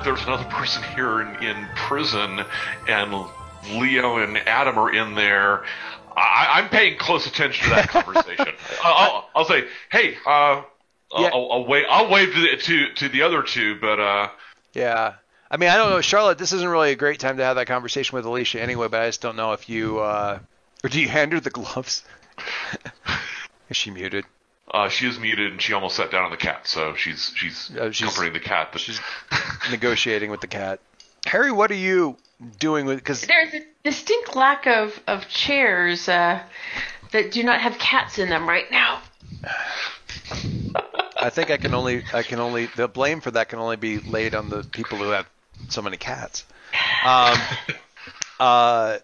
look, there's another person here in, in prison, and Leo and Adam are in there. I, I'm paying close attention to that conversation. I'll, I'll, I'll say, hey, uh, Yeah. I'll, I'll wave. I'll wave to the, to, to the other two, but uh, Yeah. I mean, I don't know, Charlotte. This isn't really a great time to have that conversation with Alicia anyway. But I just don't know if you uh, or do you hand her the gloves? is she muted? Uh, she is muted and she almost sat down on the cat, so she's she's, Oh, she's- comforting the cat. But She's negotiating with the cat. Harry, what are you doing with? Because There's a distinct lack of, of chairs uh, that do not have cats in them right now. I think I can only I can only the blame for that can only be laid on the people who have so many cats. Um, uh,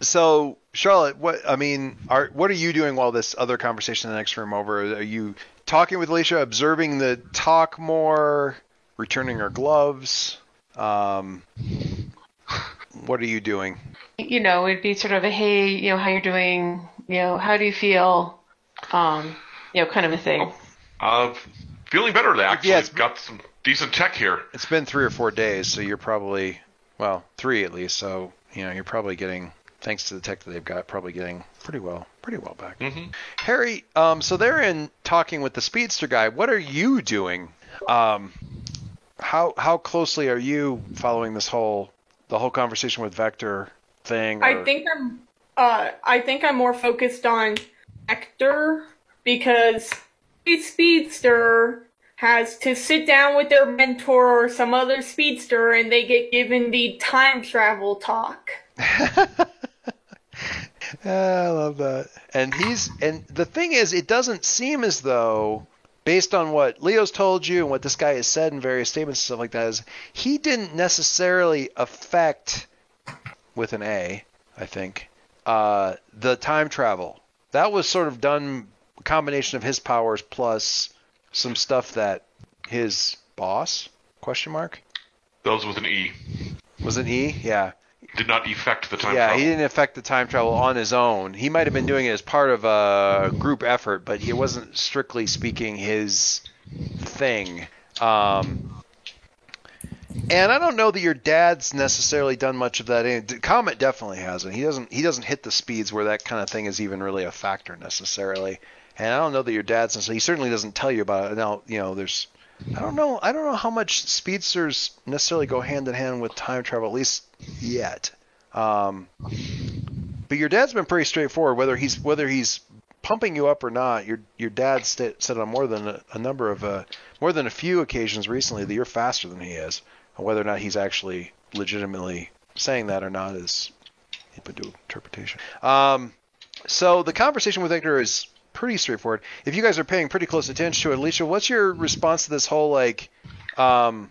so Charlotte, what I mean, are what are you doing while this other conversation in the next room over? Are you talking with Alicia, observing the talk more, returning her gloves? Um, what are you doing? You know, it'd be sort of a hey, you know, how you're doing, you know, how do you feel, um, you know, kind of a thing. uh, feeling better. They actually Yeah, it's- got some decent tech here. It's been three or four days, so you're probably well three at least. So you know you're probably getting thanks to the tech that they've got, probably getting pretty well, pretty well back. hmm Harry, um, so they're in talking with the speedster guy. What are you doing? Um, how how closely are you following this whole the whole conversation with Vector thing? I think I'm uh I think I'm more focused on Vector because a speedster has to sit down with their mentor or some other speedster and they get given the time travel talk. I love that. And he's and the thing is, it doesn't seem as though, based on what Leo's told you and what this guy has said in various statements and stuff like that, is he didn't necessarily affect with an A, I think, uh, the time travel. That was sort of done a combination of his powers plus some stuff that his boss question mark Those with an E was an E, yeah. Did not affect the time yeah, travel. he didn't affect the time travel on his own. He might have been doing it as part of a group effort, but it wasn't strictly speaking his thing. Um, and I don't know that your dad's necessarily done much of that. Comet definitely hasn't. He doesn't. He doesn't hit the speeds where that kind of thing is even really a factor necessarily. And I don't know that your dad's necessarily. He certainly doesn't tell you about it. Now, you know, there's. I don't know. I don't know how much speedsters necessarily go hand in hand with time travel, at least yet. Um, but your dad's been pretty straightforward. Whether he's whether he's pumping you up or not, your your dad st- said on more than a, a number of uh, more than a few occasions recently that you're faster than he is. And whether or not he's actually legitimately saying that or not is open to interpretation. Um, so the conversation with Vector is pretty straightforward. If you guys are paying pretty close attention to it, Alicia, what's your response to this whole like, um,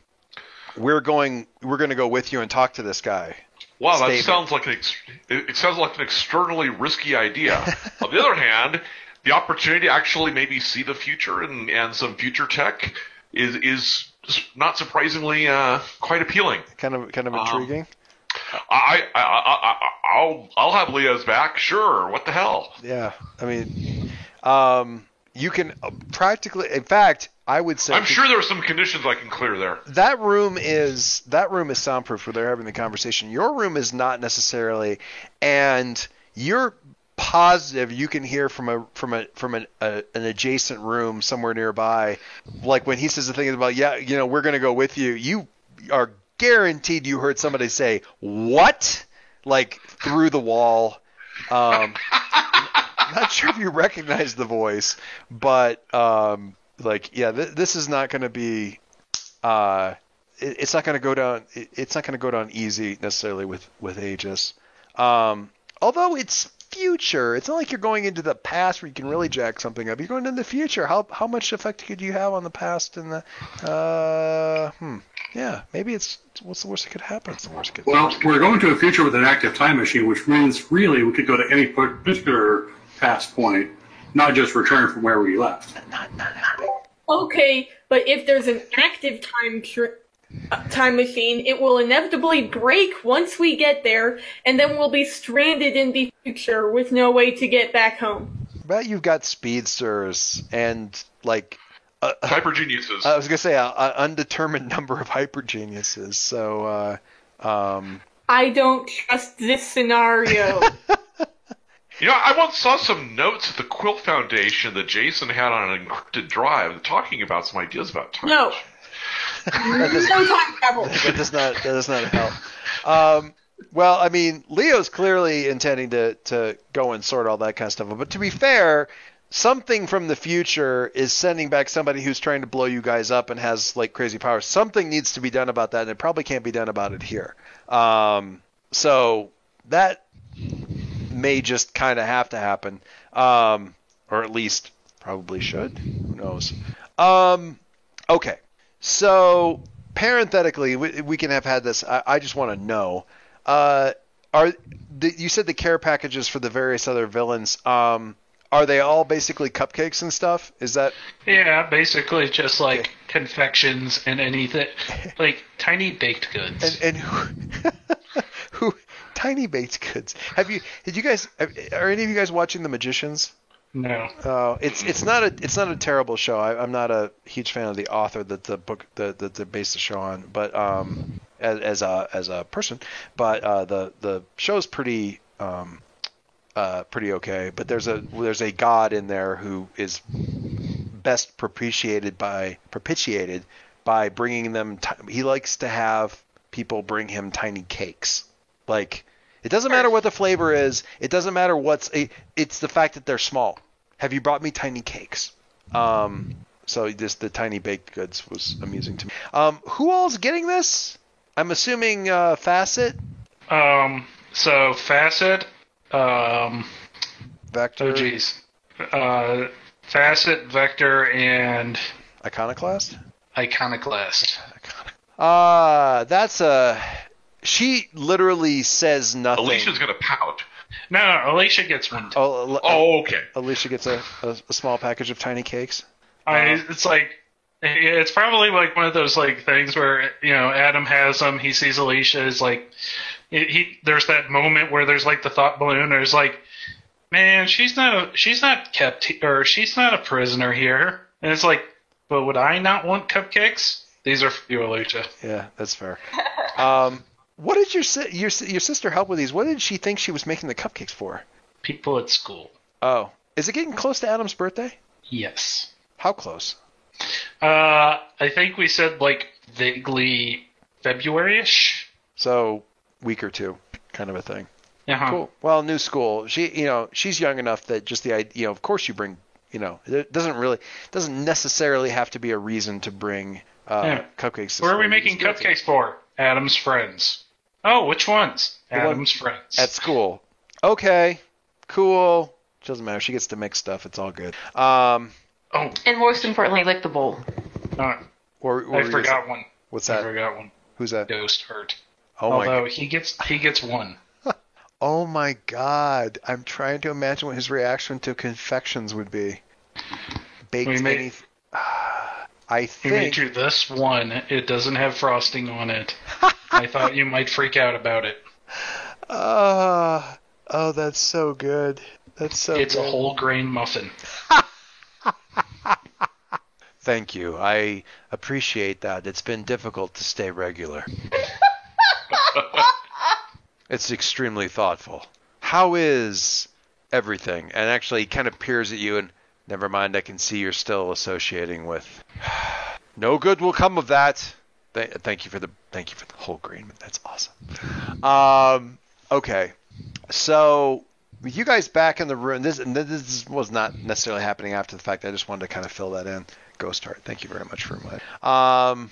we're going, we're going to go with you and talk to this guy? Wow, that sounds like an ex- it sounds like an externally risky idea. On the other hand, the opportunity to actually maybe see the future and, and some future tech is is not surprisingly uh, quite appealing. Kind of, kind of Um, intriguing. I, I, I, I, I'll I'll have Leo's back. Sure, what the hell? Yeah, I mean, um, you can uh, practically. In fact, I would say I'm sure there are some conditions I can clear there. that room is that room is soundproof where they're having the conversation. Your room is not necessarily, and you're positive you can hear from a from a from an, a, an adjacent room somewhere nearby, like when he says the thing about yeah, you know, we're gonna go with you. You are guaranteed you heard somebody say what, like through the wall. Um, not sure if you recognize the voice, but um, like yeah, th- this is not going to be. Uh, it, it's not going to go down. It, it's not going to go down easy necessarily with with Aegis. Um, although it's future, it's not like you're going into the past where you can really jack something up. You're going into the future. How how much effect could you have on the past and the? Uh, hmm. Yeah, maybe it's what's the worst that could happen? It's the worst that could. Well, we're going to a future with an active time machine, which means really we could go to any particular past point, not just return from where we left. not not happening. Okay, but if there's an active time tr- uh, time machine, it will inevitably break once we get there, and then we'll be stranded in the future with no way to get back home. bet you've got speedsters and like Hyper geniuses. I was gonna say an undetermined number of hyper geniuses. So, uh, um, I don't trust this scenario. You know, I once saw some notes at the Quill Foundation that Jason had on an encrypted drive talking about some ideas about time. no. No time travel. that does not that does not help. Um, well, I mean, Leo's clearly intending to to go and sort all that kind of stuff. But to be fair, something from the future is sending back somebody who's trying to blow you guys up and has like crazy powers. Something needs to be done about that, and it probably can't be done about it here. Um, so that may just kind of have to happen, um, or at least probably should. Who knows? Um, okay, so parenthetically, we, we can have had this. I, I just want to know: uh, are the, you said the care packages for the various other villains? Um, are they all basically cupcakes and stuff? Is that Yeah, basically just like confections and anything, like tiny baked goods. and and who, who tiny baked goods? Have you? Did you guys? Are any of you guys watching The Magicians? No. Oh, it's it's not a it's not a terrible show. I, I'm not a huge fan of the author that the book that that they based the show on, but um, as, as a as a person, but uh, the the show's pretty um, uh, pretty okay. But there's a there's a god in there who is best propitiated by propitiated by bringing them. T- he likes to have people bring him tiny cakes, like. It doesn't matter what the flavor is. It doesn't matter what's. It's the fact that they're small. Have you brought me tiny cakes? Um, so just the tiny baked goods was amusing to me. Um, who all's getting this? I'm assuming uh, Facet, Um. So facet. Um. Vector, Oh geez. Uh. Facet, vector, and Iconoclast. iconoclast. Ah, that's a. She literally says nothing. Alicia's gonna pout. No, no, Alicia gets one. Too. Oh, Oh, okay. Alicia gets a, a, a small package of tiny cakes. I, it's like it's probably like one of those like things where you know Adam has them. He sees Alicia is like he, he there's that moment where there's like the thought balloon. There's like, man, she's not a, she's not kept or she's not a prisoner here. And it's like, but would I not want cupcakes? These are for you, Alicia. Yeah, that's fair. Um, what did your si- your your sister help with these? What did she think she was making the cupcakes for? People at school. Oh, is it getting close to Adam's birthday? Yes. How close? Uh, I think we said like vaguely February-ish. So week or two, kind of a thing. Uh-huh. Cool. Well, new school. She, you know, she's young enough that just the idea, you know, of course you bring, you know, it doesn't really, doesn't necessarily have to be a reason to bring uh, Yeah. cupcakes. Where are we making You just go to- cupcakes for? Adam's friends. Oh, which ones? one- Adam's friends. At school. Okay. Cool. Doesn't matter. She gets to mix stuff. It's all good. Um, oh, And most importantly, lick the bowl. no, or, or I forgot gonna- one. What's I that? forgot one. Who's that? Ghost hurt. Oh my. Although he gets he gets one. Oh my God. I'm trying to imagine what his reaction to confections would be. Baked We made- any. I think. you this one. It doesn't have frosting on it. I thought you might freak out about it. Ah. oh, that's so good. That's so. It's a whole grain muffin. Thank you. I appreciate that. It's been difficult to stay regular. it's extremely thoughtful. How is everything? And actually, he kind of peers at you and, never mind, I can see you're still associating with. no good will come of that. Th- thank you for the thank you for the whole grain. That's awesome. Um, okay, so you guys back in the room, this this was not necessarily happening after the fact. I just wanted to kind of fill that in. Ghost Heart, thank you very much for that. Um,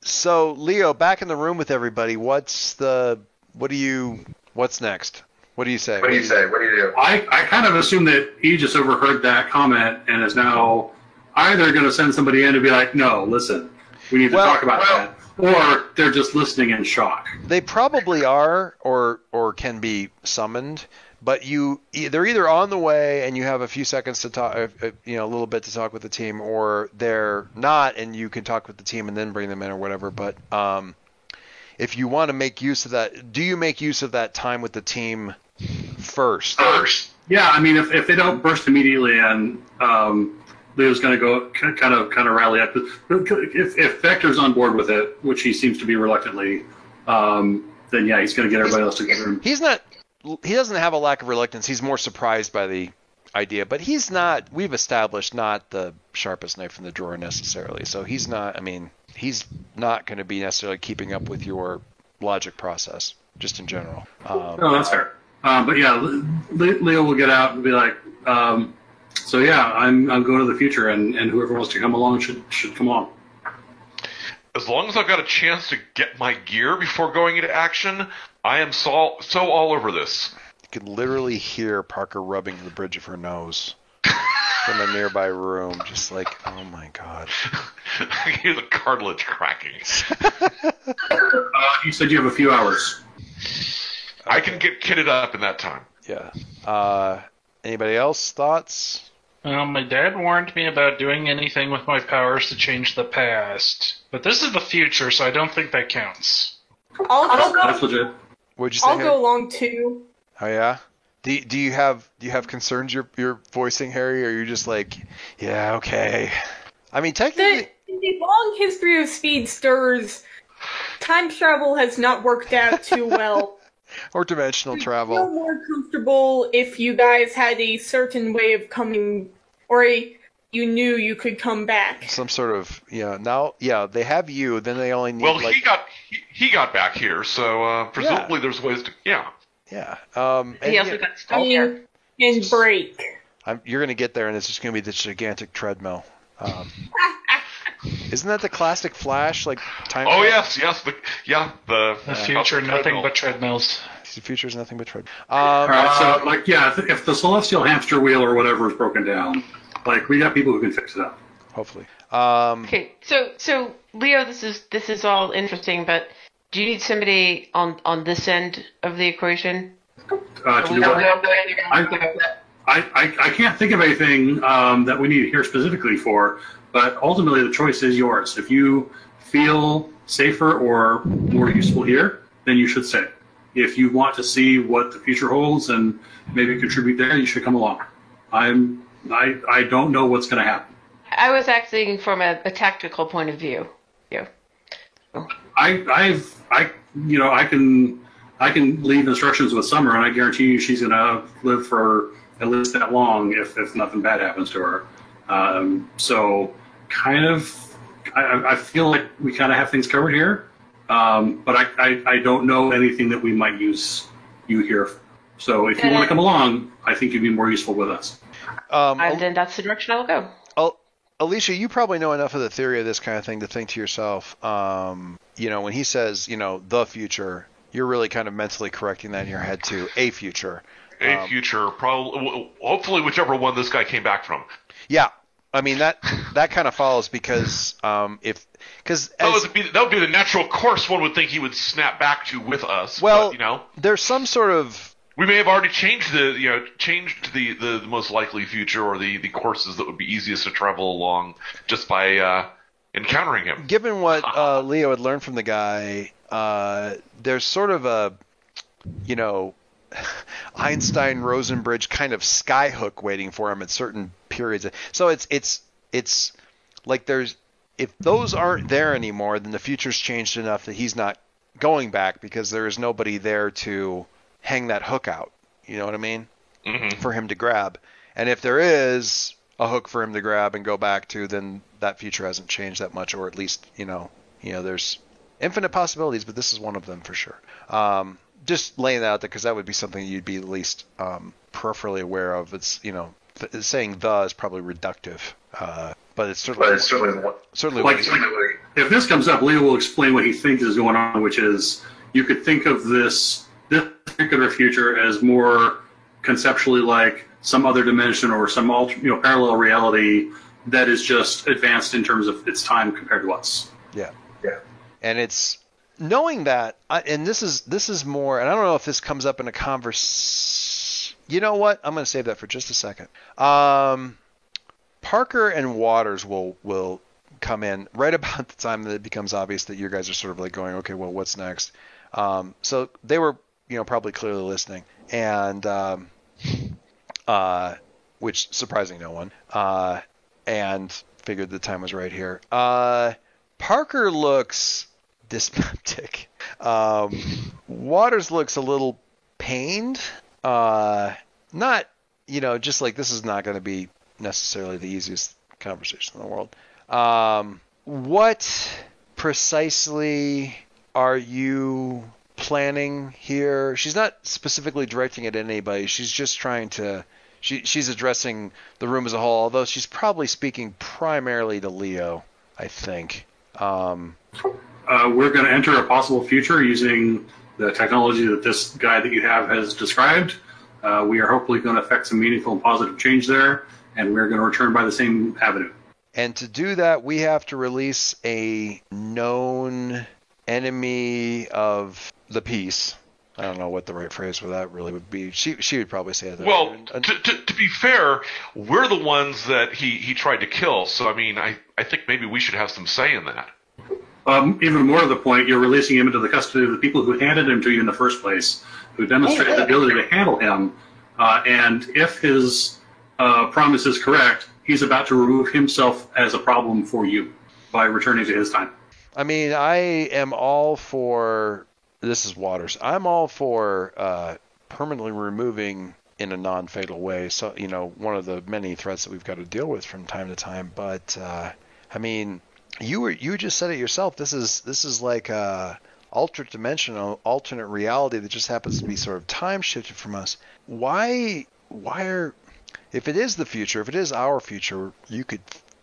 so Leo, back in the room with everybody. What's the what do you what's next? What do you say? What do you say? What do you do? I, I kind of assume that he just overheard that comment and is now either going to send somebody in to be like, no, listen, we need to Well- talk about well- that, or they're just listening in shock. They probably are, or or can be summoned. But you, they're either on the way and you have a few seconds to talk, uh, uh, you know, a little bit to talk with the team, or they're not and you can talk with the team and then bring them in or whatever. But um, if you want to make use of that, do you make use of that time with the team first? First. Yeah, I mean, if, if they don't burst immediately and um, Leo's going to go kind of kind of rally up. If, if Vector's on board with it, which he seems to be reluctantly, um, then yeah, he's going to get everybody else together. He's not. He doesn't have a lack of reluctance. He's more surprised by the idea, but he's not. We've established not the sharpest knife in the drawer necessarily. So he's not. I mean, he's not going to be necessarily keeping up with your logic process, just in general. Um, Oh, that's fair. Um, but yeah, Le- Le- Leo will get out and be like, um, "So yeah, I'm I'm going to the future, and, and whoever wants to come along should should come along." As long as I've got a chance to get my gear before going into action, I am so so all over this. you can literally hear Parker rubbing the bridge of her nose from a nearby room, just like, oh my god. I hear the cartilage cracking. Uh, you said you have a few hours. I can get kitted up in that time. Yeah. Uh, anybody else thoughts? Well, my dad warned me about doing anything with my powers to change the past. But this is the future, so I don't think that counts. I'll, I'll go. That's legit. What'd you say? I'll Harry? go along too. Oh yeah. Do do you have do you have concerns you're you're voicing, Harry, or you're just like, yeah, okay. I mean, technically, The, the long history of speedsters, time travel has not worked out too well. or dimensional feel travel. more comfortable if you guys had a certain way of coming, or a, you knew you could come back. Some sort of yeah. Now, yeah, they have you. Then they only need Well, like he got he, he got back here, so uh, presumably there's ways to yeah. yeah. Um, and He also yeah, got stuck here. And break. I'm, you're gonna get there, and it's just gonna be this gigantic treadmill. Um, isn't that the classic Flash like time? Oh travel? yes, yes, the yeah the The future, nothing but treadmills. The future is nothing but treadmills. Um, All right, so like yeah, if, if the celestial hamster wheel or whatever is broken down, like we got people who can fix it up. hopefully. Um, Okay, so so Leo, this is this is all interesting, but do you need somebody on on this end of the equation? Uh, to do what? I, I, I, I can't think of anything um, that we need here specifically for, but ultimately the choice is yours. If you feel safer or more useful here, then you should stay. If you want to see what the future holds and maybe contribute there, you should come along. I'm I, I don't know what's going to happen. I was acting from a, a tactical point of view. Yeah. I I've I you know I can I can leave instructions with Summer, and I guarantee you she's going to live for at least that long if if nothing bad happens to her. Um, so kind of I- I, I feel like we kind of have things covered here, um, but I, I I don't know anything that we might use you here. So if you want to come along, I think you'd be more useful with us. um, And then that's the direction I will go. Al- Alicia, you probably know enough of the theory of this kind of thing to think to yourself, um, you know, when he says, you know, the future, you're really kind of mentally correcting that in your head to a future. A Um, future, probably, hopefully, whichever one this guy came back from. Yeah, I mean that that kind of follows because um, if because That would be that would be the natural course one would think he would snap back to with us. well, but, you know, there's some sort of we may have already changed the you know changed the, the, the most likely future or the, the courses that would be easiest to travel along just by uh, encountering him. given what uh, Leo had learned from the guy, uh, there's sort of a, you know, Einstein Rosen bridge kind of skyhook waiting for him at certain periods. So it's it's it's like there's if those aren't there anymore, then the future's changed enough that he's not going back because there is nobody there to hang that hook out. You know what I mean? hmm for him to grab. And if there is a hook for him to grab and go back to, then that future hasn't changed that much, or at least you know, you know, there's infinite possibilities, but this is one of them for sure. Um, just laying that out there because that would be something you'd be at least um, peripherally aware of. It's you know, th- saying the is probably reductive, uh, but it's certainly But it's certainly certainly like if this comes up, Leo will explain what he thinks is going on, which is you could think of this this particular future as more conceptually like some other dimension or some alter, you know parallel reality that is just advanced in terms of its time compared to us. Yeah. Yeah. And it's knowing that, I- and this is this is more, and I don't know if this comes up in a converse. You know what? I'm going to save that for just a second. Um, Parker and Waters will will come in right about the time that it becomes obvious that you guys are sort of like going, okay, well, what's next? Um, so they were, you know, probably clearly listening, and um, uh, which surprising no one. Uh, and figured the time was right here. Uh, Parker looks dyspeptic. Um, Waters looks a little pained. Uh, not, you know, just like this is not going to be necessarily the easiest conversation in the world. Um, what precisely are you planning here? She's not specifically directing it at anybody. She's just trying to. She, she's addressing the room as a whole, although she's probably speaking primarily to Leo, I think. Um, Uh, we're going to enter a possible future using the technology that this guy that you have has described. Uh, we are hopefully going to affect some meaningful and positive change there, and we're going to return by the same avenue. And to do that, we have to release a known enemy of the peace. I don't know what the right phrase for that really would be. She she would probably say that. Well, to, to, to be fair, we're the ones that he, he tried to kill. So I mean, I, I think maybe we should have some say in that. Um, even more to the point, you're releasing him into the custody of the people who handed him to you in the first place, who demonstrated the ability to handle him. Uh, and if his uh, promise is correct, he's about to remove himself as a problem for you by returning to his time. I mean, I am all for. This is Waters. I'm all for uh, permanently removing in a non-fatal way. So you know, one of the many threats that we've got to deal with from time to time. But uh, I mean, you were you just said it yourself. This is this is like a alternate dimensional, alternate reality that just happens to be sort of time shifted from us. Why why are if it is the future, if it is our future, you could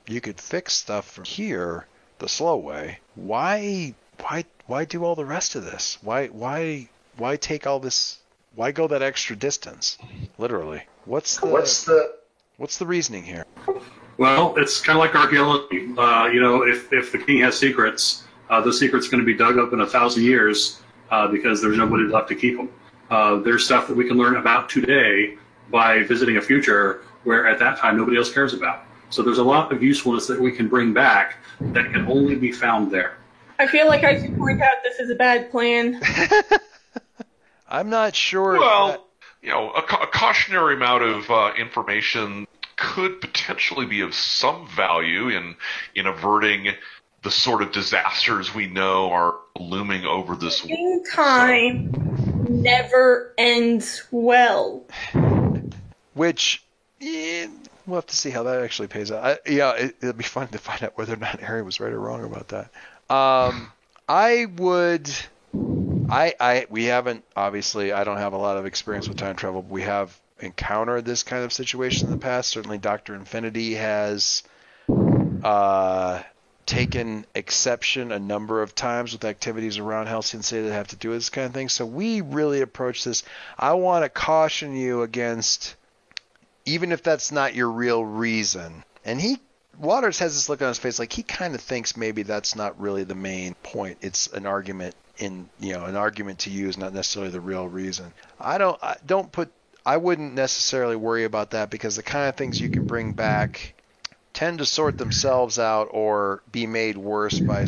you could fix stuff from here the slow way. Why why why do all the rest of this? Why why why take all this why go that extra distance? Literally. What's the What's the what's the reasoning here? Well, it's kind of like archaeology. Uh, you know, if, if the king has secrets, uh, those secrets are going to be dug up in a thousand years uh, because there's nobody left to keep them. Uh, there's stuff that we can learn about today by visiting a future where at that time nobody else cares about. So there's a lot of usefulness that we can bring back that can only be found there. I feel like I should point out this is a bad plan. I'm not sure Well, that- you know, a, ca- a cautionary amount of uh, information could potentially be of some value in in averting the sort of disasters we know are looming over this world. In time never ends well. which eh, we'll have to see how that actually pays out. I, yeah, it, it'll be fun to find out whether or not Harry was right or wrong about that. Um, I would. I, I we haven't obviously I don't have a lot of experience with time travel. But we have encountered this kind of situation in the past. Certainly, Doctor Infinity has uh, taken exception a number of times with activities around Halcyon City that have to do with this kind of thing. So we really approach this. I want to caution you against, even if that's not your real reason. And he Waters has this look on his face like he kind of thinks maybe that's not really the main point. It's an argument in you know an argument to use, not necessarily the real reason. I don't I don't put I wouldn't necessarily worry about that because the kind of things you can bring back tend to sort themselves out or be made worse by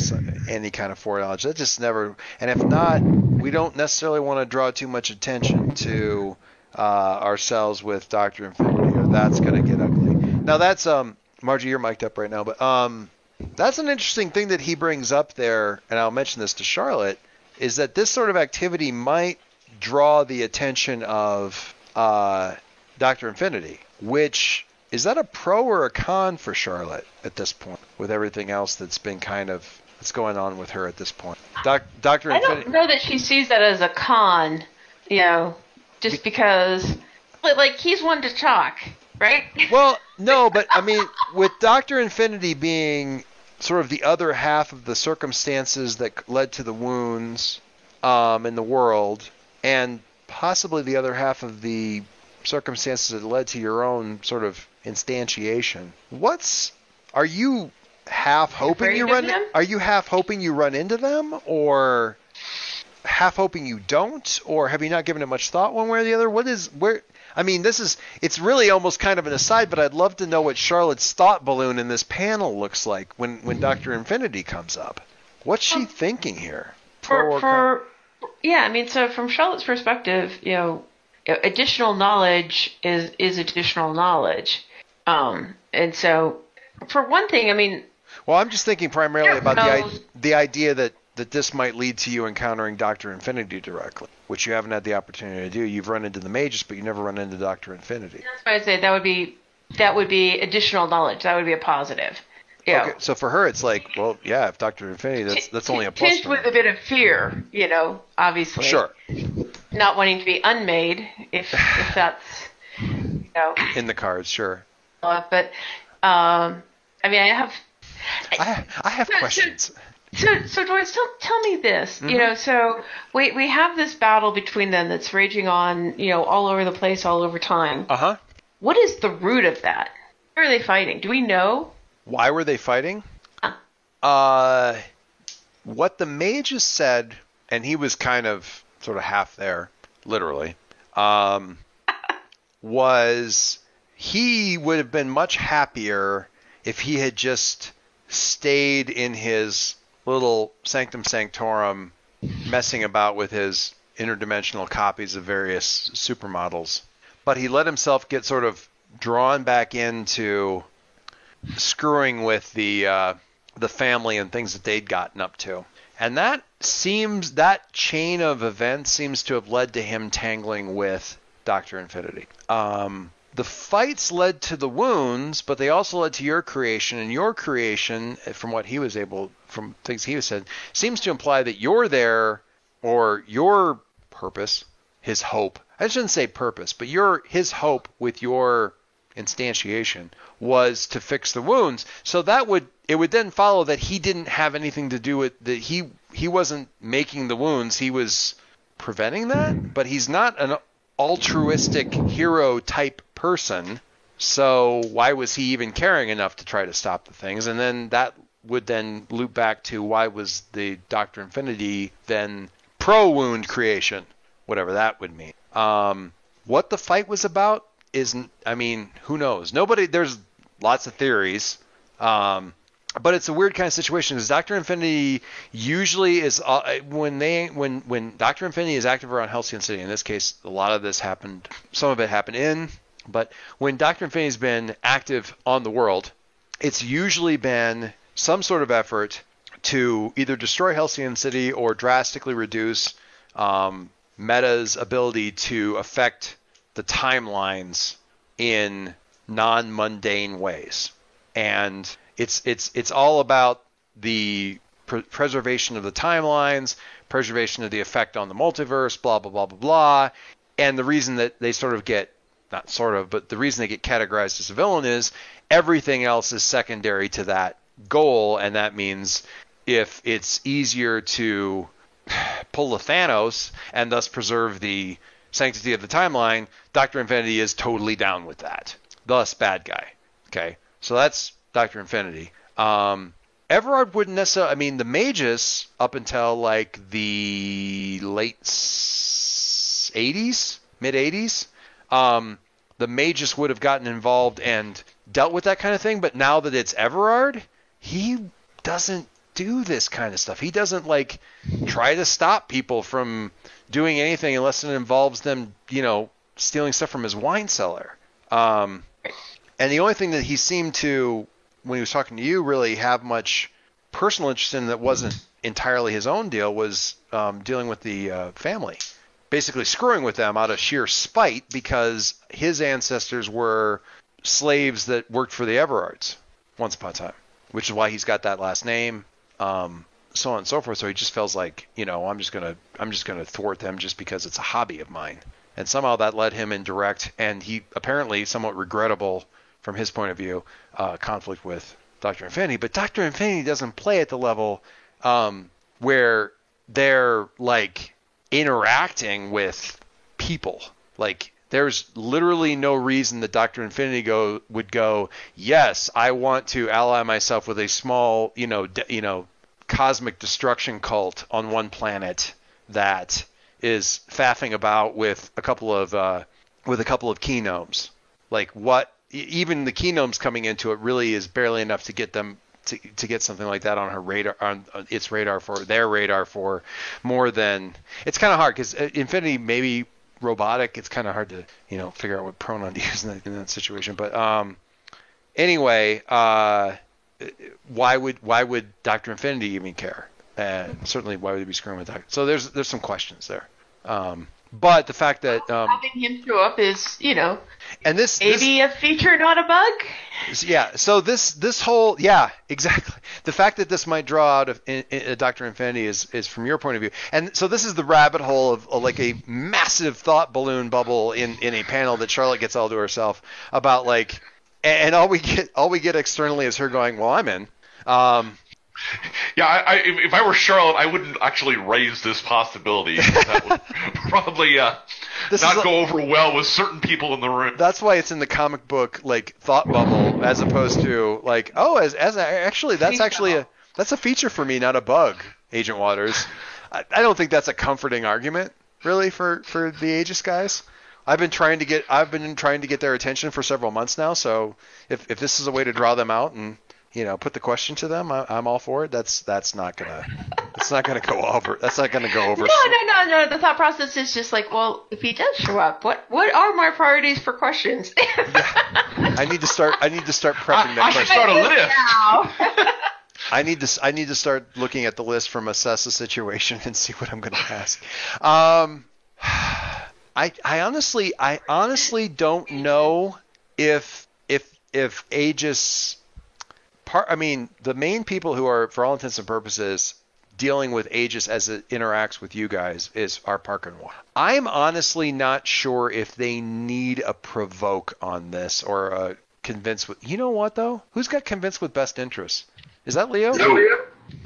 any kind of foreknowledge. That just never. And if not, we don't necessarily want to draw too much attention to uh, ourselves with Doctor Infinity, or that's going to get ugly. Now that's um, Margie, you're mic'd up right now, but um, that's an interesting thing that he brings up there, and I'll mention this to Charlotte, is that this sort of activity might draw the attention of uh, Doctor Infinity, which is that a pro or a con for Charlotte at this point, with everything else that's been kind of that's going on with her at this point? Doc, Doctor I don't Infinity. know that she sees that as a con, you know, just because, like, like, he's one to talk, right? Well, no, but I mean, with Doctor Infinity being sort of the other half of the circumstances that led to the wounds um, in the world, and possibly the other half of the circumstances that led to your own sort of instantiation. What's are you half hoping you run? them? Are you half hoping you run into them, or half hoping you don't, or have you not given it much thought one way or the other? What is where? I mean, this is it's really almost kind of an aside, but I'd love to know what Charlotte's thought balloon in this panel looks like when when Doctor Infinity comes up. What's she thinking here? Pro for or for yeah, I mean, so from Charlotte's perspective, you know, additional knowledge is is additional knowledge, um, and so for one thing, I mean, Well, I'm just thinking primarily about the no. i- the idea that that this might lead to you encountering Doctor Infinity directly, which you haven't had the opportunity to do. You've run into the Magus, but you never run into Doctor Infinity. that's why I say that would be that would be additional knowledge. That would be a positive. Yeah. Okay, so for her, it's like, well, yeah, if Doctor Infinity, that's that's only a plus. Tinged with a bit of fear, you know, obviously. Sure, Not wanting to be unmade, if if that's, you know, in the cards, sure. uh, but um, I mean, I have. I I have So- so- questions. So, so Doris, tell, tell me this. Mm-hmm. You know, so we we have this battle between them that's raging on, you know, all over the place, all over time. Uh huh. What is the root of that? Why are they fighting? Do we know? Why were they fighting? Uh, what the Magus said, and he was kind of sort of half there, literally, um, was he would have been much happier if he had just stayed in his little sanctum sanctorum, messing about with his interdimensional copies of various supermodels. But he let himself get sort of drawn back into screwing with the uh, the family and things that they'd gotten up to. And that seems that chain of events seems to have led to him tangling with Doctor Infinity. Um, the fights led to the wounds, but they also led to your creation, and your creation, from what he was able, from things he was said, seems to imply that you're there, or your purpose, his hope. I shouldn't say purpose, but your his hope with your instantiation was to fix the wounds. So that would it would then follow that he didn't have anything to do with that he he wasn't making the wounds, he was preventing that, but he's not an altruistic hero type person. So why was he even caring enough to try to stop the things? And then that would then loop back to why was the Doctor Infinity then pro wound creation, whatever that would mean. Um, what the fight was about isn't. I mean, who knows? Nobody. There's lots of theories. Um, but it's a weird kind of situation. Is Doctor Infinity usually is uh, when they when when Doctor Infinity is active around Halcyon City. In this case, a lot of this happened. Some of it happened in, but when Doctor Infinity's been active on the world, it's usually been some sort of effort to either destroy Halcyon City or drastically reduce um, Meta's ability to affect the timelines in non-mundane ways. And it's it's it's all about the pr- preservation of the timelines, preservation of the effect on the multiverse, blah blah blah blah blah. And the reason that they sort of get not sort of, but the reason they get categorized as a villain is everything else is secondary to that goal, and that means if it's easier to pull the Thanos and thus preserve the sanctity of the timeline, Doctor Infinity is totally down with that. Thus, bad guy. Okay, so that's Doctor Infinity. Um, Everard wouldn't necessarily. I mean, the Magus up until like the late '80s, mid '80s, um, the Magus would have gotten involved and dealt with that kind of thing. But now that it's Everard, he doesn't do this kind of stuff. He doesn't like try to stop people from doing anything unless it involves them, you know, stealing stuff from his wine cellar. Um, and the only thing that he seemed to, when he was talking to you, really have much personal interest in that wasn't entirely his own deal was um, dealing with the uh, family. Basically, screwing with them out of sheer spite because his ancestors were slaves that worked for the Everards once upon a time, which is why he's got that last name, um, so on and so forth. So he just feels like, you know, I'm just gonna, I'm just gonna thwart them just because it's a hobby of mine. And somehow that led him in direct, and he apparently somewhat regrettable from his point of view, uh, conflict with Doctor Infinity. But Doctor Infinity doesn't play at the level um, where they're like interacting with people. Like there's literally no reason that Doctor Infinity go would go. Yes, I want to ally myself with a small, you know, de- you know, cosmic destruction cult on one planet that is faffing about with a couple of uh, with a couple of keynomes. Like what? Even the keynomes coming into it really is barely enough to get them to, to get something like that on her radar on, its radar for their radar for more than it's kind of hard because Infinity maybe robotic. It's kind of hard to you know figure out what pronoun to use in that, in that situation. But um, anyway, uh, why would why would Doctor Infinity even care? And certainly, why would he be screwing with Doctor? So there's there's some questions there. Um, but the fact that um, Having him show up is, you know, and this, this maybe a feature, not a bug. yeah so this this whole yeah exactly the fact that this might draw out of in, in, dr infinity is is from your point of view and so this is the rabbit hole of, of like a massive thought balloon bubble in in a panel that charlotte gets all to herself about like and, and all we get all we get externally is her going well i'm in um Yeah, I, I, if, if I were Charlotte, I wouldn't actually raise this possibility. That would probably uh, This not a- go over well with certain people in the room. that's why it's in the comic book like thought bubble as opposed to like oh as as actually that's actually a that's a feature for me not a bug agent waters i, I don't think that's a comforting argument really for for the aegis guys i've been trying to get i've been trying to get their attention for several months now so if if this is a way to draw them out and you know put the question to them I, i'm all for it that's that's not gonna it's not gonna go over that's not gonna go over No, no, no, no. The thought process is just like, well, if he does show up, what what are my priorities for questions? i need to start i need to start prepping I, that I should question start a list. Now. I need to I need to start looking at the list from assess the situation and see what I'm going to ask. Um, I I honestly I honestly don't know if if if Aegis part I mean the main people who are for all intents and purposes dealing with Aegis as it interacts with you guys is our Parker and Watt. I'm honestly not sure if they need a provoke on this or a convince with you know what though? Who's got convinced with best interest? Is that Leo? No.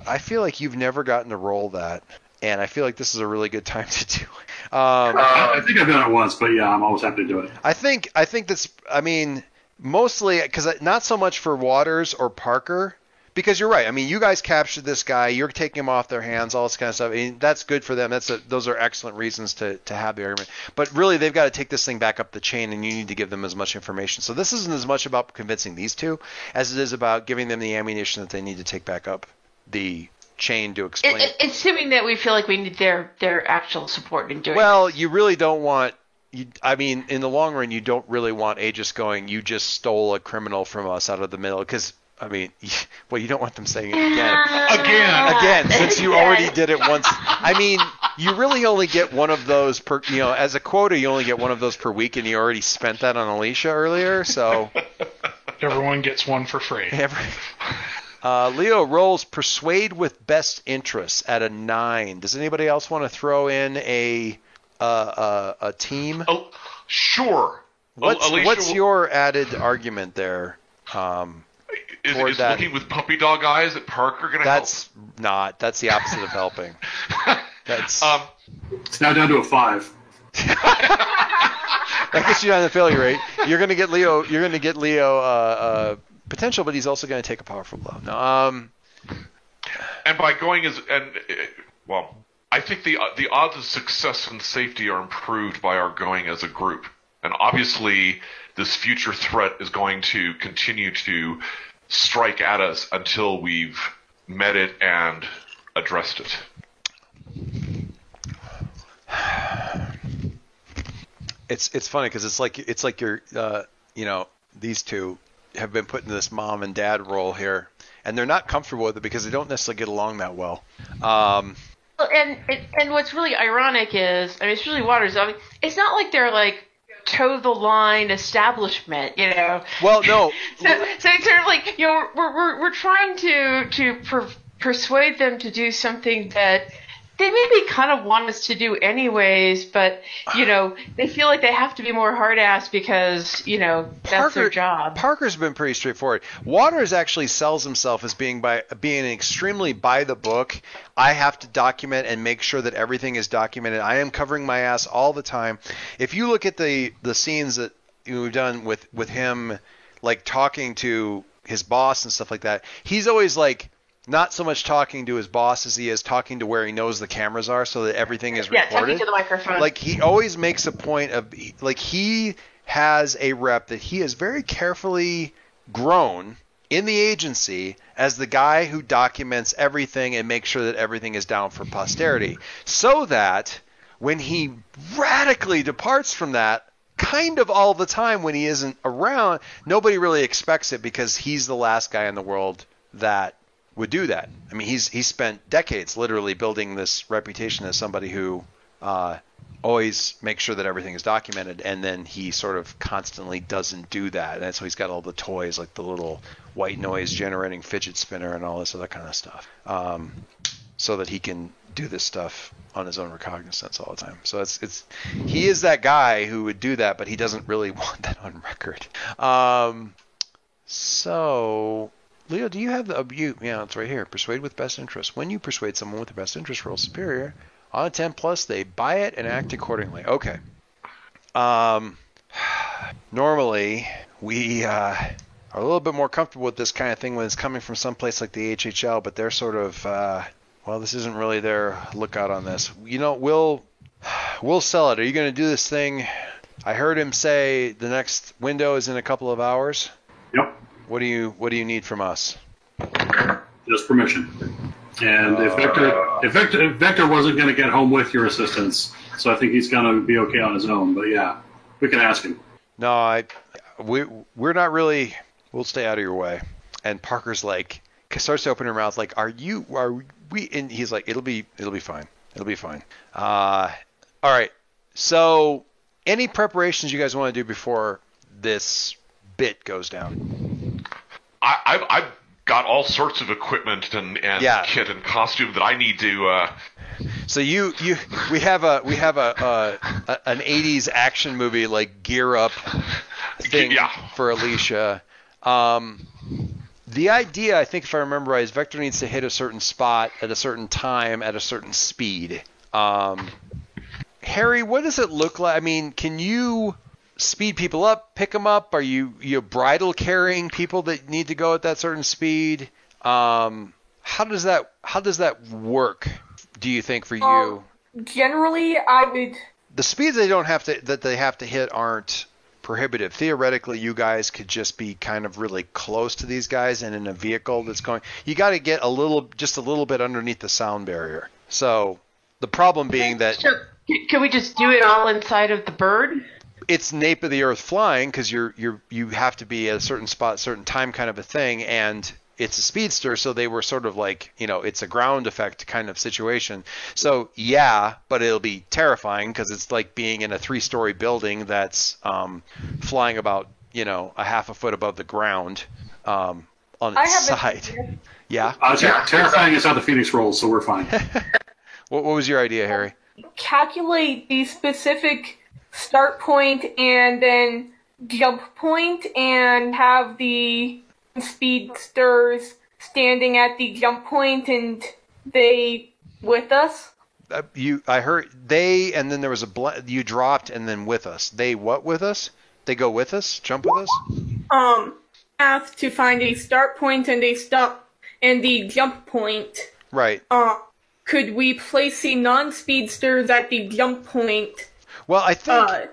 I feel like you've never gotten to roll that, and I feel like this is a really good time to do it. Um, Uh, I think I've done it once, but yeah, I'm always happy to do it. I think I think that's. I mean, mostly because not so much for Waters or Parker, because you're right. I mean, you guys captured this guy. You're taking him off their hands, all this kind of stuff. I mean, that's good for them. That's a, those are excellent reasons to to have the argument. But really, they've got to take this thing back up the chain, and you need to give them as much information. So this isn't as much about convincing these two as it is about giving them the ammunition that they need to take back up the chain to explain. It, it, assuming that we feel like we need their their actual support in doing. Well, you really don't want. You, I mean, in the long run, you don't really want Aegis going. You just stole a criminal from us out of the middle, because I mean, well, you don't want them saying it again. Again. Again, since you already did it once. I mean, you really only get one of those per. You know, as a quota, you only get one of those per week, and you already spent that on Alicia earlier. So Everyone gets one for free. every. Uh, Leo rolls persuade with best interests at a nine. Does anybody else want to throw in a uh, uh, a team? Oh, sure. What's Alicia what's your added argument there? Um, is, is that? looking with puppy dog eyes at Parker going to help? that's not. That's the opposite of helping. That's Um, It's now down to a five. that gets you on the failure rate. You're gonna get Leo. You're gonna get Leo uh, uh, potential, but he's also gonna take a powerful blow. No, um, and by going as and well, I think the the odds of success and safety are improved by our going as a group. And obviously, this future threat is going to continue to strike at us until we've met it and addressed it. it's it's funny because it's like it's like you're uh, you know these two have been put in this mom and dad role here, and they're not comfortable with it because they don't necessarily get along that well. Um, and, and and what's really ironic is, I mean, it's really Waters. I mean, it's not like they're like toe the line establishment, you know. well, no, So, so it's sort of like you know we're we're we're trying to to per, persuade them to do something that they maybe kind of want us to do anyways, but you know they feel like they have to be more hard ass because you know that's their job. Parker's been pretty straightforward. Waters actually sells himself as being by being extremely by the book. I have to document and make sure that everything is documented. I am covering my ass all the time. If you look at the the scenes that we've done with with him, like talking to his boss and stuff like that, he's always like not so much talking to his boss as he is talking to where he knows the cameras are, so that everything is recorded. yeah, talking to the microphone. like he always makes a point of like he has a rep that he has very carefully grown in the agency as the guy who documents everything and makes sure that everything is down for posterity so that when he radically departs from that kind of all the time when he isn't around. Nobody really expects it because he's the last guy in the world that would do that. I mean, he's he's spent decades literally building this reputation as somebody who uh, always makes sure that everything is documented, and then he sort of constantly doesn't do that. And so he's got all the toys like the little white noise generating fidget spinner and all this other kind of stuff, um, so that he can do this stuff on his own recognizance all the time. So it's it's he is that guy who would do that, but he doesn't really want that on record. Um, so Leo, do you have the you? Yeah, it's right here. Persuade with best interest. When you persuade someone with the best interest roll superior on a 10 plus, they buy it and act accordingly. Okay. Um, normally we uh, are a little bit more comfortable with this kind of thing when it's coming from someplace like the HHL, but they're sort of uh, well, this isn't really their lookout on this. You know, we'll we'll sell it. Are you going to do this thing? I heard him say the next window is in a couple of hours. What do you What do you need from us? Just permission. And if Vector, if Vector, if Vector wasn't going to get home with your assistance, so I think he's going to be okay on his own. But yeah, we can ask him. No, I we we're not really. We'll stay out of your way. And Parker's like starts to open her mouth like, "Are you? Are we?" And he's like, "It'll be it'll be fine. It'll be fine." Uh, all right. So, any preparations you guys want to do before this bit goes down? I, I've, I've got all sorts of equipment and, and Yeah. kit and costume that I need to. Uh, So you you we have a we have a, a, a an 80s action movie like gear up thing Yeah. for Alicia. Um, the idea, I think, if I remember right, is Vector needs to hit a certain spot at a certain time at a certain speed. Um, Harry, what does it look like? I mean, can you speed people up, pick them up? Are you you bridle carrying people that need to go at that certain speed? Um, how does that how does that work? Do you think for you? Um, Generally, I would. the speeds they don't have to that they have to hit aren't prohibitive. Theoretically, you guys could just be kind of really close to these guys and in a vehicle that's going. You got to get a little, just a little bit underneath the sound barrier. So the problem being that c- can we just do it all inside of the bird? It's nap of the earth flying because you're you're you have to be at a certain spot, certain time, kind of a thing, and it's a speedster, so they were sort of like you know it's a ground effect kind of situation. So yeah, but it'll be terrifying because it's like being in a three-story building that's um, flying about you know a half a foot above the ground um, on I its have a- side. Yeah. Uh, ter- terrifying is how the Phoenix rolls, so we're fine. What, what was your idea, Harry? calculate the specific start point and then jump point and have the speedsters standing at the jump point and they with us. Uh, you, I heard they, and then there was a bl- you dropped, and then with us. They what with us? They go with us, jump with us. Um, path to find a start point and a stop and the jump point. Right. Uh, could we place the non-speedsters at the jump point? Well, I think Uh,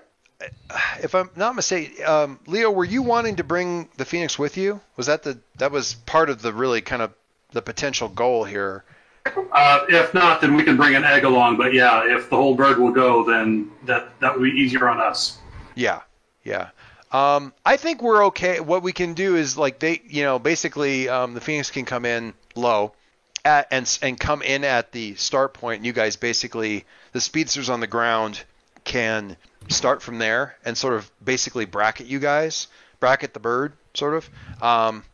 if I'm not mistaken, um, Leo, were you wanting to bring the Phoenix with you? Was that the that was part of the really kind of the potential goal here? Uh, if not, then we can bring an egg along. But yeah, if the whole bird will go, then that that would be easier on us. Yeah, yeah. Um, I think we're okay. What we can do is like they, you know, basically um, the Phoenix can come in low, at, and and come in at the start point. And you guys basically the speedsters on the ground can start from there and sort of basically bracket you guys, bracket the bird, sort of, um,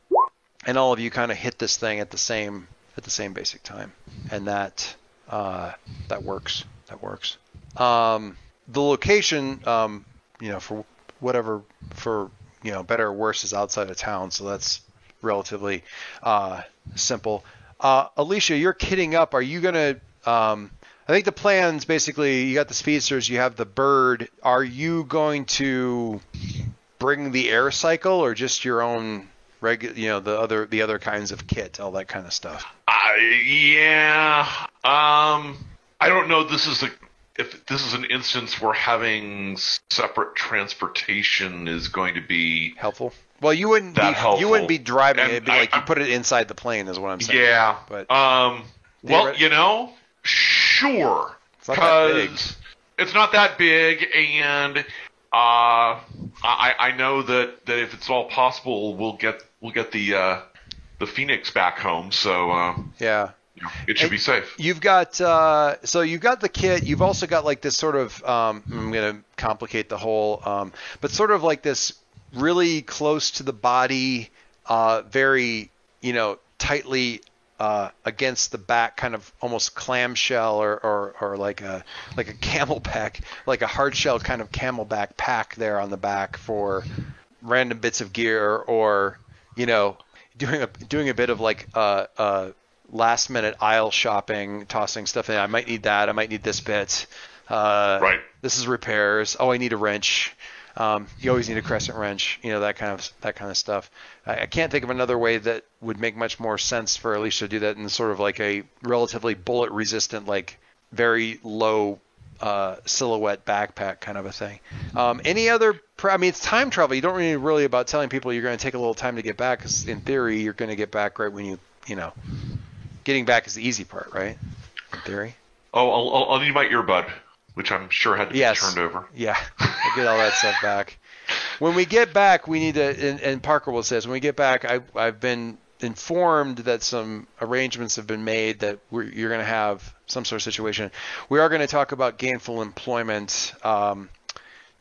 and all of you kind of hit this thing at the same at the same basic time, and that uh, that works. That works. Um, the location, um, you know, for whatever, for you know, better or worse, is outside of town, so that's relatively uh, simple. Uh, Alicia, you're kidding up. Are you gonna? Um, I think the plan's basically you got the speedsters, you have the bird. Are you going to bring the air cycle or just your own regular, you know, the other the other kinds of kit, all that kind of stuff? I, yeah. Um, I don't know. This is a if this is an instance where having separate transportation is going to be. Helpful. Well, you wouldn't That be helpful. you wouldn't be driving And it. It'd be I- like you put it inside the plane, is what I'm saying. Yeah. But Um. Well, you know, sure, It's not that big. because it's not that big, and Uh, I, I know that, that if it's all possible, we'll get we'll get the uh, the Phoenix back home. So uh, Yeah. it should be safe. You've got uh, so you've got the kit. You've also got like this sort of um, I'm going to complicate the whole, um, but sort of like this really close to the body, uh, very you know tightly uh, against the back, kind of almost clamshell or, or, or like a like a camelback, like a hard shell kind of camelback pack there on the back for random bits of gear or you know doing a doing a bit of like uh, uh, last minute aisle shopping, tossing stuff in. I might need that. I might need this bit. Uh, Right. This is repairs. Oh, I need a wrench. Um, you always need a crescent wrench. You know that kind of that kind of stuff. I, I can't think of another way that would make much more sense for Alicia to do that in sort of like a relatively bullet resistant, like very low uh, silhouette backpack kind of a thing. Um, any other? I mean, it's time travel. You don't really really about telling people you're going to take a little time to get back, because in theory you're going to get back right when you you know, getting back is the easy part, right? In theory. Oh, I'll, I'll, I'll need my earbud, which I'm sure had to Yes. be turned over. Yeah, I get all that stuff back. When we get back, we need to, and, and Parker will say this, when we get back, I, I've been informed that some arrangements have been made that we're, you're going to have some sort of situation. We are going to talk about gainful employment. Um,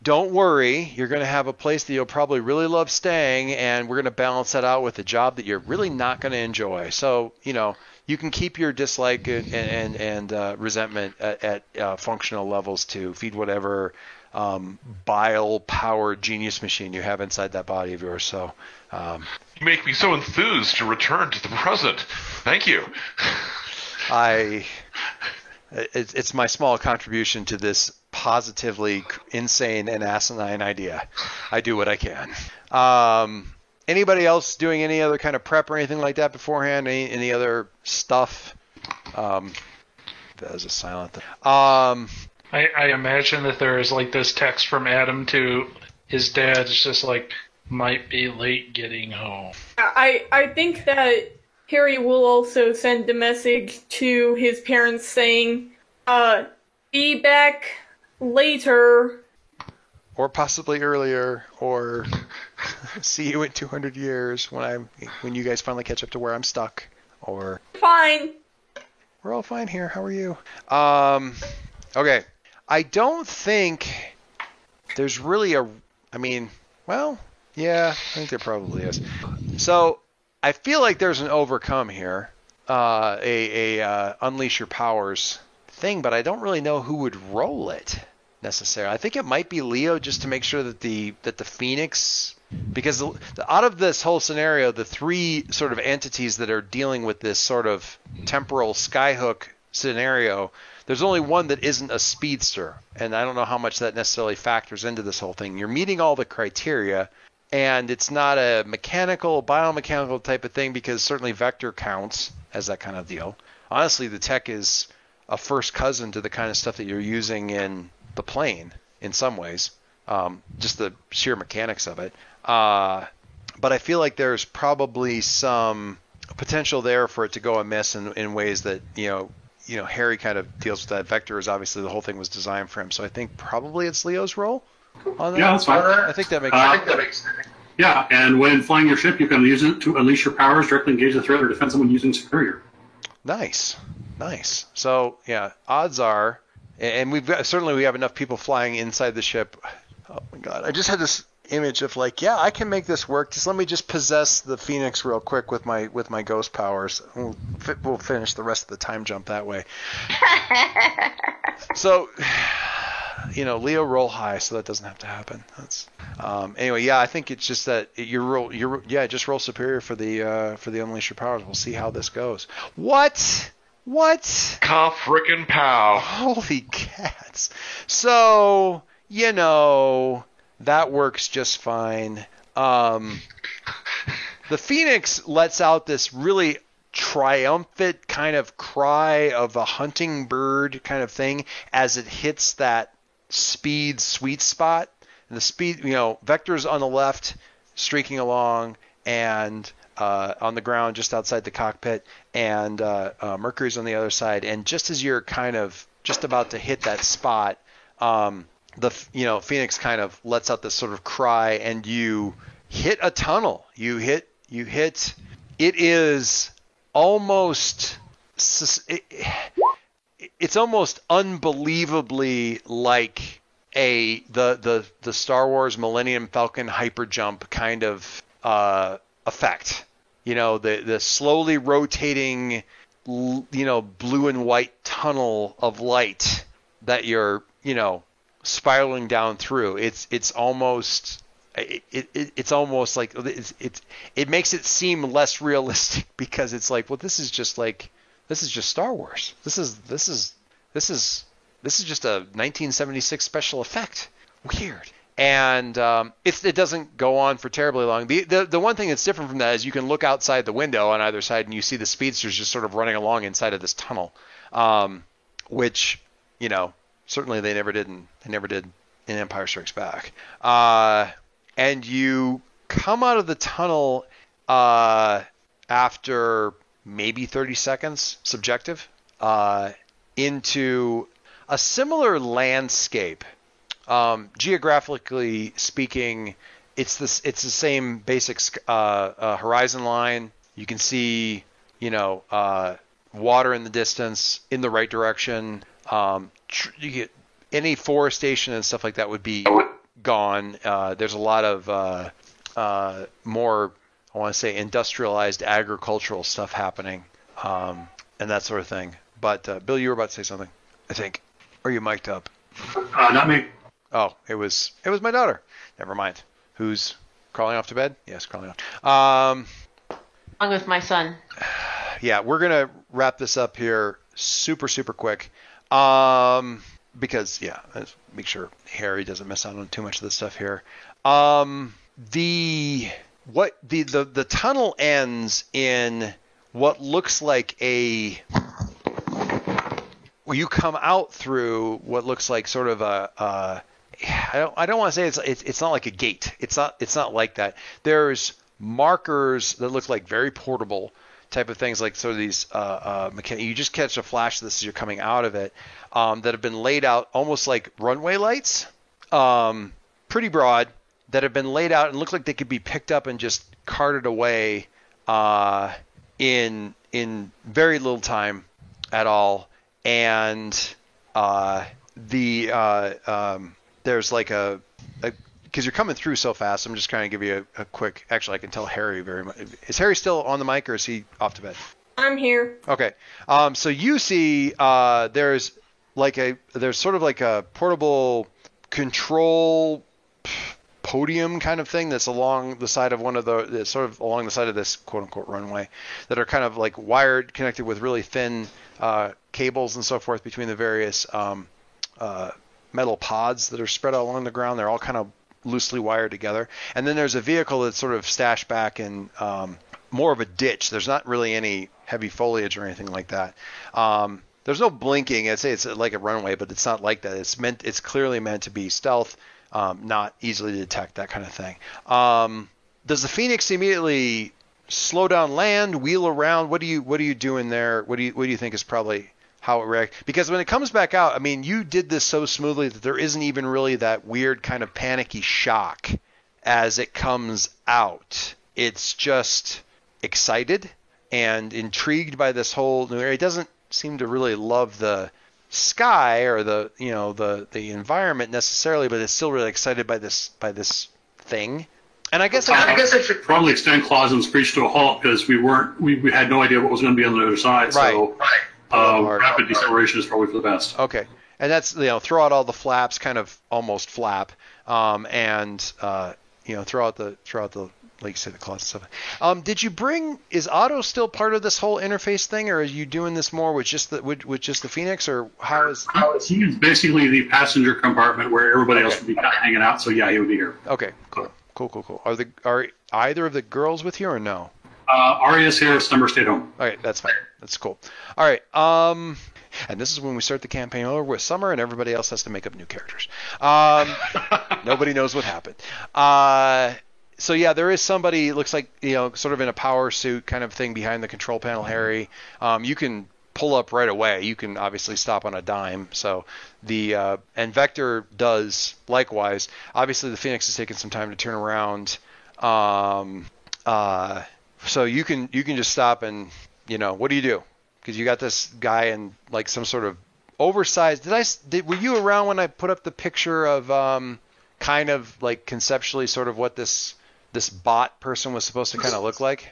don't worry, you're going to have a place that you'll probably really love staying, and we're going to balance that out with a job that you're really not going to enjoy. So, you know, you can keep your dislike and and, and uh, resentment at, at uh, functional levels to feed whatever um, bile powered genius machine you have inside that body of yours. So, um, You make me so enthused to return to the present. Thank you. I it's, it's my small contribution to this positively insane and asinine idea. I do what I can. Um, anybody else doing any other kind of prep or anything like that beforehand? Any, any other stuff? Um, that was a silent. Thing. Um, I, I imagine that there is like this text from Adam to his dad. It's just like might be late getting home. I I think that Harry will also send a message to his parents saying, uh, be back later. or possibly earlier, or see you in 200 years when I'm when you guys finally catch up to where I'm stuck, or Fine. We're all fine here. How are you? Um, okay. I don't think there's really a. I mean, well, yeah, I think there probably is. So I feel like there's an overcome here, uh, a a uh, unleash your powers thing, but I don't really know who would roll it necessarily. I think it might be Leo just to make sure that the that the Phoenix because the, the, out of this whole scenario, the three sort of entities that are dealing with this sort of temporal skyhook scenario, there's only one that isn't a speedster, and I don't know how much that necessarily factors into this whole thing. You're meeting all the criteria, and it's not a mechanical, biomechanical type of thing because certainly vector counts as that kind of deal. Honestly, the tech is a first cousin to the kind of stuff that you're using in the plane in some ways, um, just the sheer mechanics of it. Uh, but I feel like there's probably some potential there for it to go amiss in, in ways that you know you know Harry kind of deals with that. Vector is obviously the whole thing was designed for him, so I think probably it's Leo's role on that. Yeah, that's fine. I think that makes Uh, sense. Yeah, and when flying your ship, you can use it to unleash your powers, directly engage the threat, or defend someone using superior. Nice, nice. So yeah, odds are, and we've got, certainly we have enough people flying inside the ship. Oh my god, I just had this image of like, yeah, I can make this work. Just let me just possess the Phoenix real quick with my with my ghost powers. We'll, fi- we'll finish the rest of the time jump that way. So, you know, Leo roll high, so that doesn't have to happen. That's um, anyway. Yeah, I think it's just that you roll. You yeah, just roll superior for the uh, for the unleash your powers. We'll see how this goes. What? What? Cough, frickin' pow. Holy cats! So you know that works just fine. Um, the Phoenix lets out this really triumphant kind of cry of a hunting bird kind of thing as it hits that speed sweet spot. And the speed, you know, Vector's on the left, streaking along, and uh, on the ground just outside the cockpit, and uh, uh, Mercury's on the other side. And just as you're kind of just about to hit that spot, um, the you know Phoenix kind of lets out this sort of cry, and you hit a tunnel. You hit you hit. It is almost it, it's almost unbelievably like a the the the Star Wars Millennium Falcon hyper jump kind of uh, effect. You know, the the slowly rotating, you know, blue and white tunnel of light that you're, you know, spiraling down through. It's it's almost it, it, it's almost like it's, it's it makes it seem less realistic because it's like well this is just like this is just Star Wars. This is this is this is this is just a 1976 special effect. Weird. And um, it doesn't go on for terribly long. The, the the one thing that's different from that is you can look outside the window on either side and you see the speedsters just sort of running along inside of this tunnel, um, which you know certainly they never did in they never did in Empire Strikes Back. Uh, and you come out of the tunnel uh, after maybe 30 seconds, subjective, uh, into a similar landscape. Um, geographically speaking, it's this it's the same basic uh, uh, horizon line. You can see, you know, uh, water in the distance in the right direction. Um, any forestation and stuff like that would be gone. Uh, there's a lot of uh, uh, more, I want to say, industrialized agricultural stuff happening um, and that sort of thing. But uh, Bill, you were about to say something, I think, Are you mic'd up. Uh, not me. Oh, it was it was my daughter. Never mind. Who's crawling off to bed? Yes, crawling off. Um, Along with my son. Yeah, we're gonna wrap this up here super super quick. Um, because yeah, let's make sure Harry doesn't miss out on too much of this stuff here. Um, the what the the the tunnel ends in what looks like a you come out through what looks like sort of a. a I don't. I don't want to say it's, it's. It's not like a gate. It's not. It's not like that. There's markers that look like very portable type of things, like sort of these. Uh, uh, mechanic, you just catch a flash of this as you're coming out of it, um, that have been laid out almost like runway lights, um, pretty broad, that have been laid out and look like they could be picked up and just carted away uh, in in very little time at all and uh, the uh, um, there's like a because you're coming through so fast. I'm just trying to give you a, a, quick. Actually, I can tell Harry very much. Is Harry still on the mic or is he off to bed? I'm here. Okay. Um, so you see, uh, there's like a there's sort of like a portable control podium kind of thing that's along the side of one of the sort of along the side of this quote unquote runway that are kind of like wired connected with really thin uh, cables and so forth between the various um, uh, metal pods that are spread out along the ground. They're all kind of loosely wired together. And then there's a vehicle that's sort of stashed back in um, more of a ditch. There's not really any heavy foliage or anything like that. Um, there's no blinking. I'd say it's like a runway, but it's not like that. It's meant. It's clearly meant to be stealth, um, not easily to detect, that kind of thing. Um, does the Phoenix immediately slow down land, wheel around? What do you what are you doing there? What do you what do you think is probably how it reacts? Because when it comes back out, I mean, you did this so smoothly that there isn't even really that weird kind of panicky shock as it comes out. It's just excited and intrigued by this whole new area. It doesn't seem to really love the sky or the you know the the environment necessarily, but it's still really excited by this by this thing. And I guess I, I guess I should probably extend Clausen's speech to a halt because we weren't we, we had no idea what was going to be on the other side. Right. So uh, rapid deceleration is probably for the best. Okay. And that's you know throw out all the flaps, kind of almost flap, um, and uh, you know throw out the throw out the like you said the closet stuff. Um, did you bring is Otto still part of this whole interface thing, or are you doing this more with just the with, with just the Phoenix, or how is? He is basically the passenger compartment where everybody okay. else would be kind of hanging out. So yeah, he would be here. Okay, cool. Cool, cool, cool. Are the are either of the girls with you or no? Uh, Aria's here. Summer stayed home. All right, that's fine. That's cool. All right. Um, and this is when we start the campaign over with Summer, and everybody else has to make up new characters. Um, nobody knows what happened. Uh, so yeah, there is somebody looks like you know, sort of in a power suit kind of thing behind the control panel, Harry. Um, you can pull up right away. You can obviously stop on a dime. So the uh, and Vector does likewise. Obviously, the Phoenix is taking some time to turn around. Um, uh, so you can you can just stop and you know what do you do? Because you got this guy in like some sort of oversized. Did I did were you around when I put up the picture of um, kind of like conceptually sort of what this this bot person was supposed to kind of look like?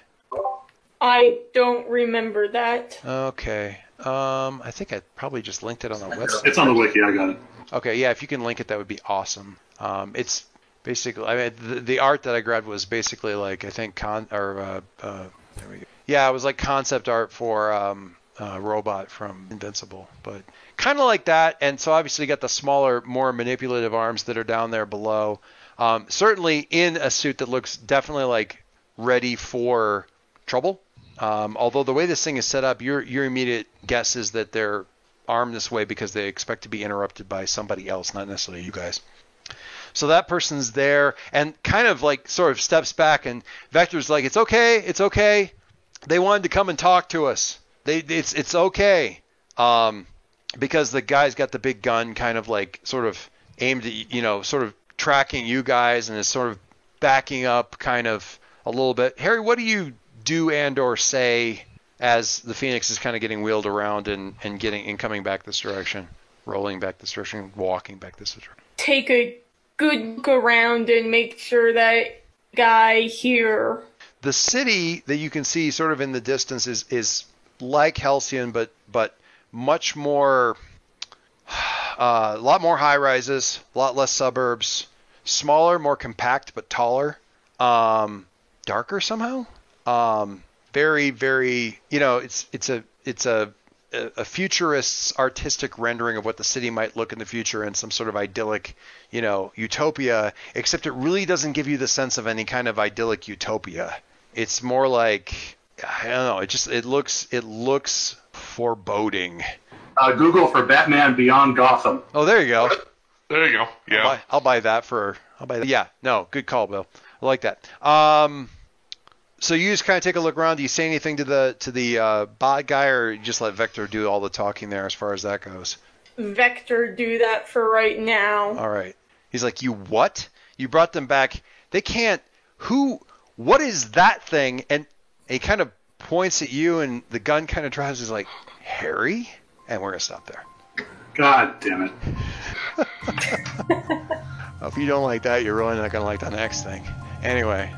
I don't remember that. Okay. Um, I think I probably just linked it on the website. It's on the wiki. I got it. Okay, yeah, if you can link it, that would be awesome. Um, it's basically, I mean, the, the art that I grabbed was basically like I think con or uh, uh, there we go. Yeah, it was like concept art for um, uh, robot from Invincible, but kind of like that. And so obviously you got the smaller, more manipulative arms that are down there below. Um, certainly in a suit that looks definitely like ready for trouble. Um, although the way this thing is set up, your your immediate guess is that they're armed this way because they expect to be interrupted by somebody else, not necessarily you guys. So that person's there and kind of like sort of steps back, and Vector's like, "It's okay, it's okay. They wanted to come and talk to us. They it's it's okay." Um, because the guy's got the big gun, kind of like sort of aimed at you know, sort of tracking you guys, and is sort of backing up, kind of a little bit. Harry, what do you do and or say as the Phoenix is kind of getting wheeled around and, and getting and coming back this direction, rolling back this direction, walking back this direction. Take a good look around and make sure that guy here. The city that you can see sort of in the distance is is like Halcyon, but but much more, uh, a lot more high rises, a lot less suburbs, smaller, more compact, but taller, um, darker somehow. Um, very, very, you know, it's it's a it's a a futurist's artistic rendering of what the city might look in the future in some sort of idyllic, you know, utopia, except it really doesn't give you the sense of any kind of idyllic utopia. It's more like I don't know, it just it looks it looks foreboding. Uh, Google for Batman Beyond Gotham. Oh, there you go. There you go. I'll Yeah. buy, I'll buy that for. I'll buy that. Yeah, no, good call, Bill. I like that. Um, so you just kind of take a look around. Do you say anything to the to the uh, bot guy, or just let Vector do all the talking there as far as that goes? Vector do that for right now. All right. He's like, you what? You brought them back. They can't. Who? What is that thing? And he kind of points at you, and the gun kind of drives. He's like, Harry, and we're gonna stop there. God damn it. If you don't like that, you're really not gonna like the next thing. Anyway,